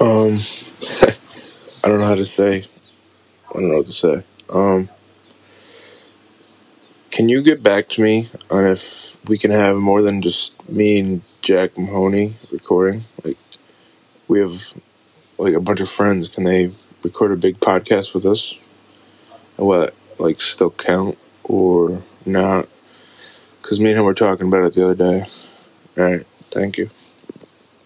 Um, I don't know how to say. I don't know what to say. Um, can you get back to me on if we can have more than just me and Jack Mahoney recording? Like, we have like a bunch of friends. Can they record a big podcast with us? And what, like, still count or not? Because me and him were talking about it the other day. All right. Thank you.